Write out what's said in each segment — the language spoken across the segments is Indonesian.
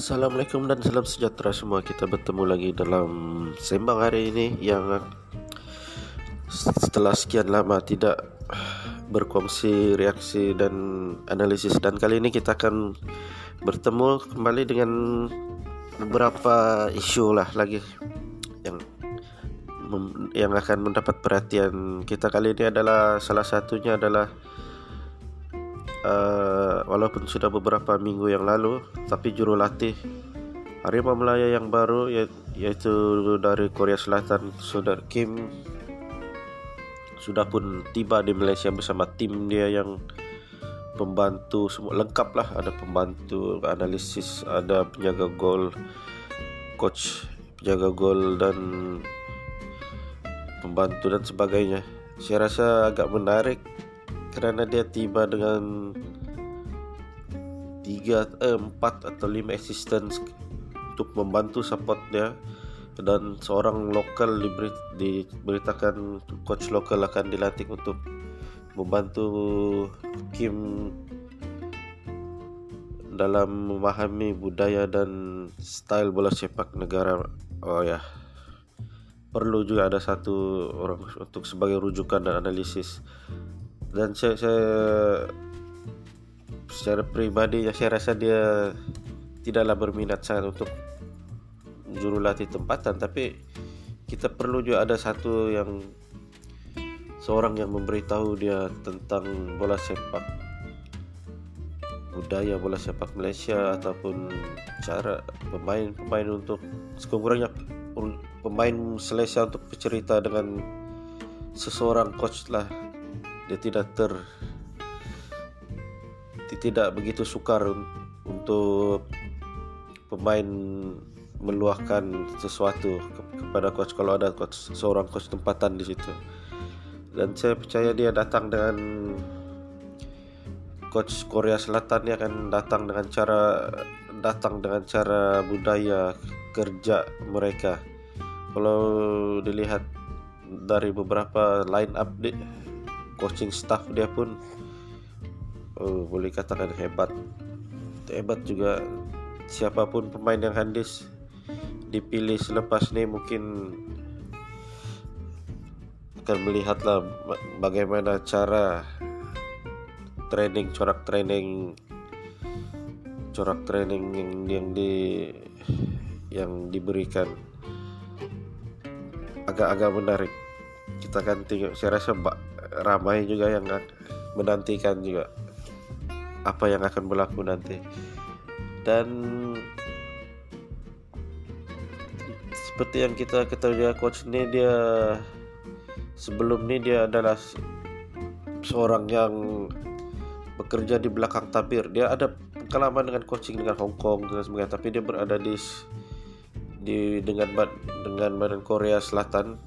Assalamualaikum dan salam sejahtera semua. Kita bertemu lagi dalam sembang hari ini Yang setelah sekian lama tidak berkongsi reaksi dan analisis. Dan kali ini kita akan bertemu kembali dengan beberapa isu lah lagi Yang yang akan mendapat perhatian. Kita kali ini adalah salah satunya adalah uh, walaupun sudah beberapa minggu yang lalu tapi jurulatih Harimau Melaya yang baru yaitu dari Korea Selatan Saudara Kim sudah pun tiba di Malaysia bersama tim dia yang pembantu semua. Lengkap lah ada pembantu analisis ada penjaga gol coach penjaga gol dan pembantu dan sebagainya. Saya rasa agak menarik kerana dia tiba dengan tiga, eh, atau lima assistants untuk membantu support dia dan seorang lokal diberi, diberitakan coach lokal akan dilantik untuk membantu Kim dalam memahami budaya dan style bola sepak negara. Oh ya. Perlu juga ada satu orang untuk sebagai rujukan dan analisis. Dan saya, saya secara pribadi ya saya rasa dia tidaklah berminat sangat untuk jurulatih tempatan. Tapi kita perlu juga ada satu yang seorang yang memberitahu dia tentang bola sepak budaya bola sepak Malaysia ataupun cara pemain-pemain untuk sekurang-kurangnya pemain selesa untuk bercerita dengan seseorang coach lah. Dia tidak ter tidak begitu sukar untuk pemain meluahkan sesuatu kepada coach kalau ada coach seorang coach tempatan di situ. Dan saya percaya dia datang dengan coach Korea Selatan dia akan datang dengan cara datang dengan cara budaya kerja mereka. Kalau dilihat dari beberapa line up di coaching staff dia pun oh, boleh katakan hebat. Hebat juga siapa pun pemain yang handis. Dipilih selepas ini mungkin akan melihatlah bagaimana cara training corak training corak training yang, yang di yang diberikan. Agak-agak menarik. Kita akan tengok saya rasa ramai juga yang menantikan juga apa yang akan berlaku nanti. Dan seperti yang kita ketahui coach ini dia sebelum ini dia adalah seorang yang bekerja di belakang tabir. Dia ada pengalaman dengan coaching dengan Hong Kong dan sebagainya tapi dia berada di di dengan dengan badan Korea Selatan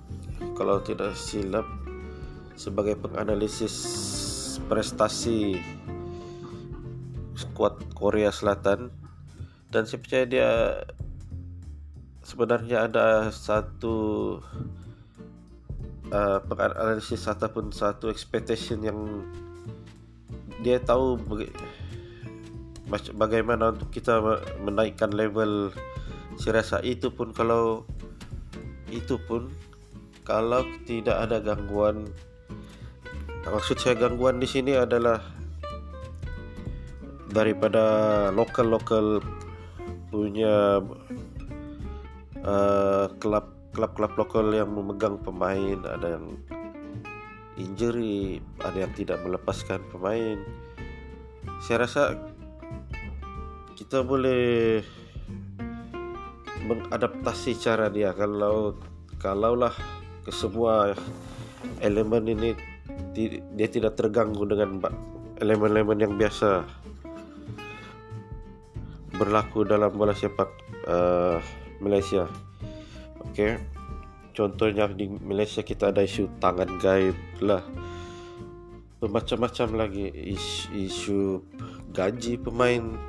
kalau tidak silap sebagai penganalisis prestasi skuad Korea Selatan. Dan saya percaya dia sebenarnya ada satu uh, penganalisis ataupun satu expectation yang dia tahu baga bagaimana untuk kita menaikkan level saya rasa. Itu pun kalau itu pun kalau tidak ada gangguan maksud saya gangguan di sini adalah daripada lokal-lokal punya uh, klub klub-klub lokal yang memegang pemain. Ada yang injury ada yang tidak melepaskan pemain. Saya rasa kita boleh mengadaptasi cara dia. Kalau kalaulah ke semua elemen ini dia tidak terganggu dengan elemen-elemen yang biasa berlaku dalam bola sepak uh, Malaysia. Okey. Contohnya di Malaysia kita ada isu tangan gaib lah. Bermacam-macam lagi isu, isu gaji pemain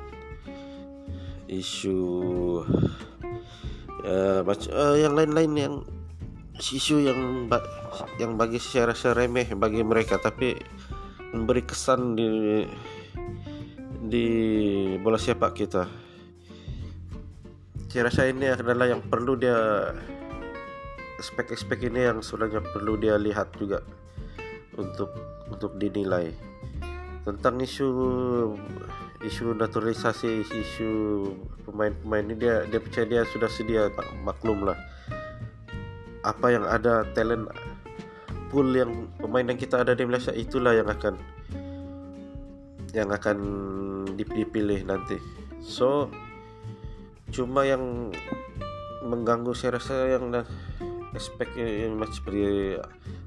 isu uh, macam uh, yang lain-lain yang isu yang yang bagi saya rasa remeh bagi mereka tapi memberi kesan di di bola sepak kita saya rasa ini adalah yang perlu dia aspek-aspek ini yang sebenarnya perlu dia lihat juga untuk untuk dinilai. Tentang isu isu naturalisasi isu pemain-pemain ini dia dia percaya dia sudah sedia maklum lah. Apa yang ada talent pool yang pemain yang kita ada di Malaysia itulah yang akan yang akan dipilih nanti. So cuma yang mengganggu saya rasa yang aspek yang seperti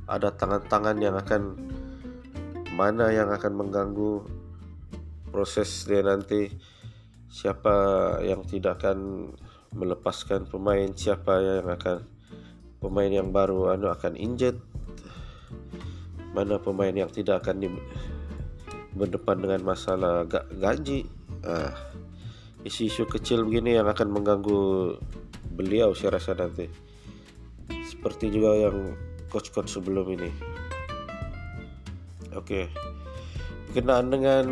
ada tangan-tangan yang akan mana yang akan mengganggu proses dia nanti. Siapa yang tidak akan melepaskan pemain siapa yang akan pemain yang baru anu akan injet mana pemain yang tidak akan di, berdepan dengan masalah gaji. Ah, isu-isu kecil begini yang akan mengganggu beliau saya rasa nanti. Seperti juga yang coach-coach sebelum ini. Oke. Okay. berkenaan dengan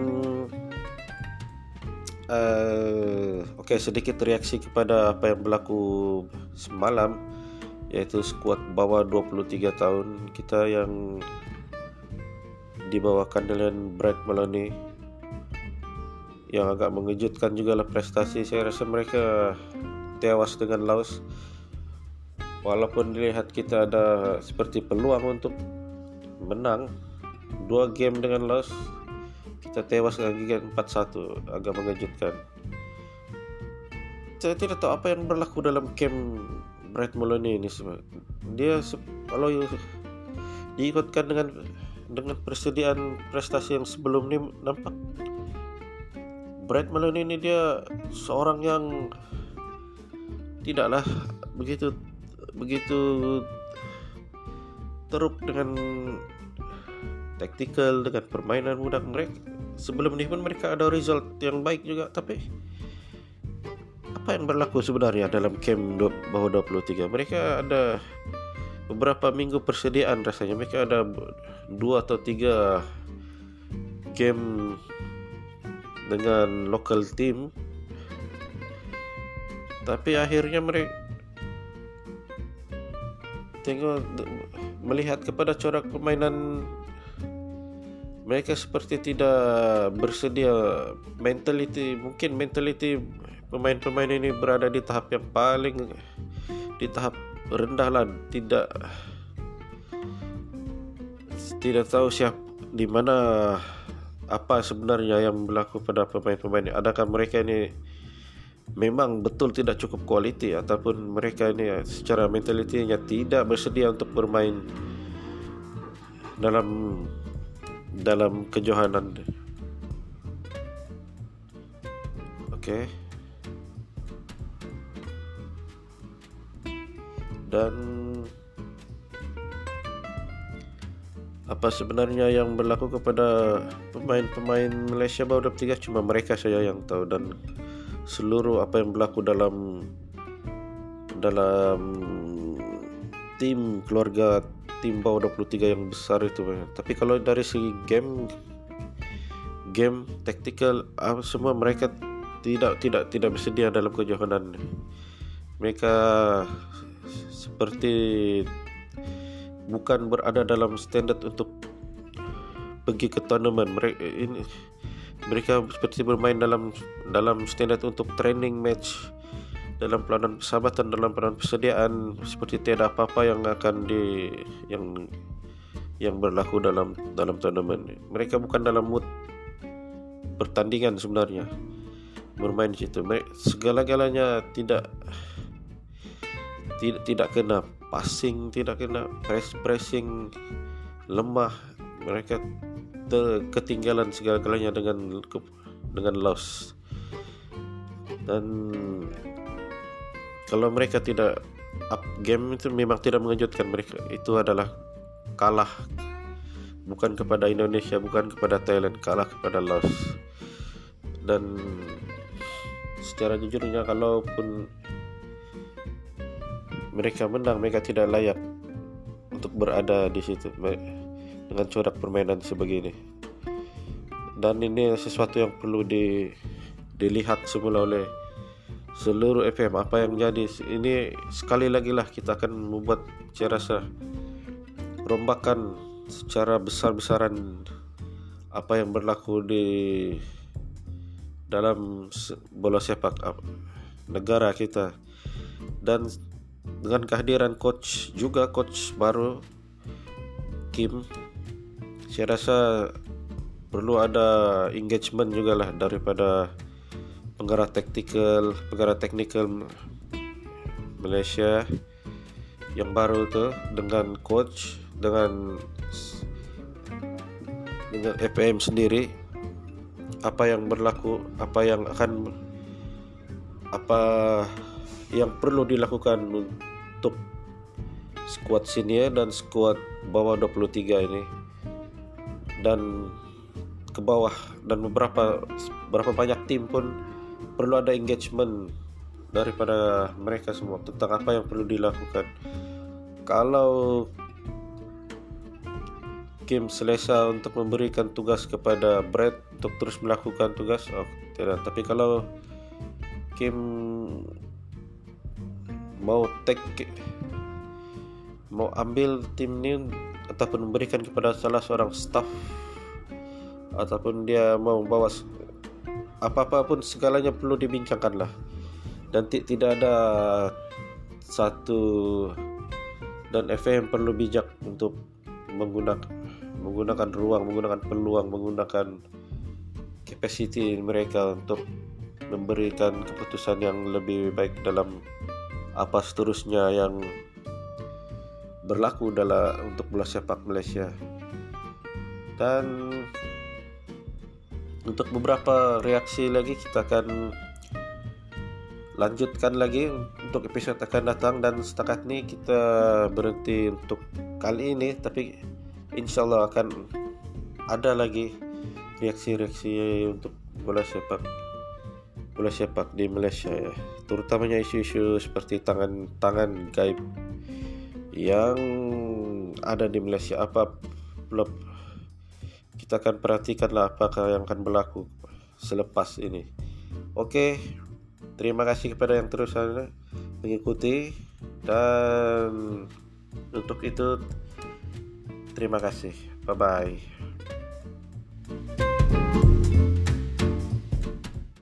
uh, oke okay, sedikit reaksi kepada apa yang berlaku semalam yaitu skuad bawah 23 tahun kita yang dibawakan dengan Brad Maloney yang agak mengejutkan juga lah prestasi. Saya rasa mereka tewas dengan Laos walaupun dilihat kita ada seperti peluang untuk menang dua game dengan Laos kita tewas kan 4-1 agak mengejutkan. Saya tidak tahu apa yang berlaku dalam game Brad Maloney ini dia kalau diikutkan dengan dengan persediaan prestasi yang sebelum ini nampak Brad Maloney ini dia seorang yang tidaklah begitu begitu teruk dengan taktikal dengan permainan mudah mereka sebelum ini pun mereka ada result yang baik juga tapi apa yang berlaku sebenarnya dalam camp bawah 23 mereka ada beberapa minggu persediaan rasanya. Mereka ada dua atau tiga game dengan local team. Tapi akhirnya mereka tengok melihat kepada corak permainan mereka seperti tidak bersedia mentality mungkin mentality pemain-pemain ini berada di tahap yang paling di tahap rendah lah. Tidak tidak tahu siapa di mana apa sebenarnya yang berlaku pada pemain-pemain ini adakah mereka ini memang betul tidak cukup kualiti ataupun mereka ini secara mentalitinya tidak bersedia untuk bermain dalam dalam kejohanan. Oke. Okay. Dan apa sebenarnya yang berlaku kepada pemain-pemain Malaysia bawah 23 cuma mereka saja yang tahu dan seluruh apa yang berlaku dalam dalam tim keluarga tim bawah 23 yang besar itu. Tapi kalau dari segi game game tactical semua mereka tidak tidak tidak bersedia dalam kejohanan. Mereka seperti bukan berada dalam standar untuk pergi ke tournament. Mereka ini mereka seperti bermain dalam dalam standar untuk training match dalam pelanan persahabatan dalam pelanan persediaan seperti tiada apa-apa yang akan di yang yang berlaku dalam dalam turnamen mereka bukan dalam mood pertandingan sebenarnya bermain di situ. Segala-galanya tidak tidak tidak kena passing tidak kena press pressing lemah mereka ketinggalan segala-galanya dengan dengan loss. Dan kalau mereka tidak up game itu memang tidak mengejutkan mereka. Itu adalah kalah bukan kepada Indonesia bukan kepada Thailand kalah kepada Laos dan secara jujurnya kalaupun mereka menang mereka tidak layak untuk berada di situ dengan corak permainan sebegini. Dan ini sesuatu yang perlu di, dilihat semula oleh seluruh FM apa yang jadi ini sekali lagi lah kita akan membuat saya rasa rombakan secara besar-besaran apa yang berlaku di dalam bola sepak negara kita. Dan dengan kehadiran coach juga coach baru Kim saya rasa perlu ada engagement juga lah daripada penggarah taktikal penggarah teknikal Malaysia yang baru tuh dengan coach dengan dengan FPM sendiri. Apa yang berlaku apa yang akan apa yang perlu dilakukan untuk squad senior dan squad bawah 23 ini dan ke bawah dan beberapa beberapa banyak tim pun perlu ada engagement daripada mereka semua tentang apa yang perlu dilakukan. Kalau Kim selesa untuk memberikan tugas kepada Brad untuk terus melakukan tugas, oh tidak. Tapi kalau Kim mau take mau ambil tim ini ataupun memberikan kepada salah seorang staff ataupun dia mau membawa apa-apa pun segalanya perlu dibincangkan lah. Dan tidak ada satu dan FM perlu bijak untuk menggunakan menggunakan ruang menggunakan peluang menggunakan capacity mereka untuk memberikan keputusan yang lebih baik dalam apa seterusnya yang berlaku dalam untuk bola sepak Malaysia. Dan untuk beberapa reaksi lagi kita akan lanjutkan lagi untuk episode akan datang. Dan setakat ini kita berhenti untuk kali ini tapi insya Allah akan ada lagi reaksi-reaksi untuk bola sepak bola sepak di Malaysia ya terutamanya isu-isu seperti tangan-tangan gaib yang ada di Malaysia apa klub kita akan perhatikanlah apakah yang akan berlaku selepas ini. Oke, terima kasih kepada yang terus mengikuti dan untuk itu terima kasih. Bye bye.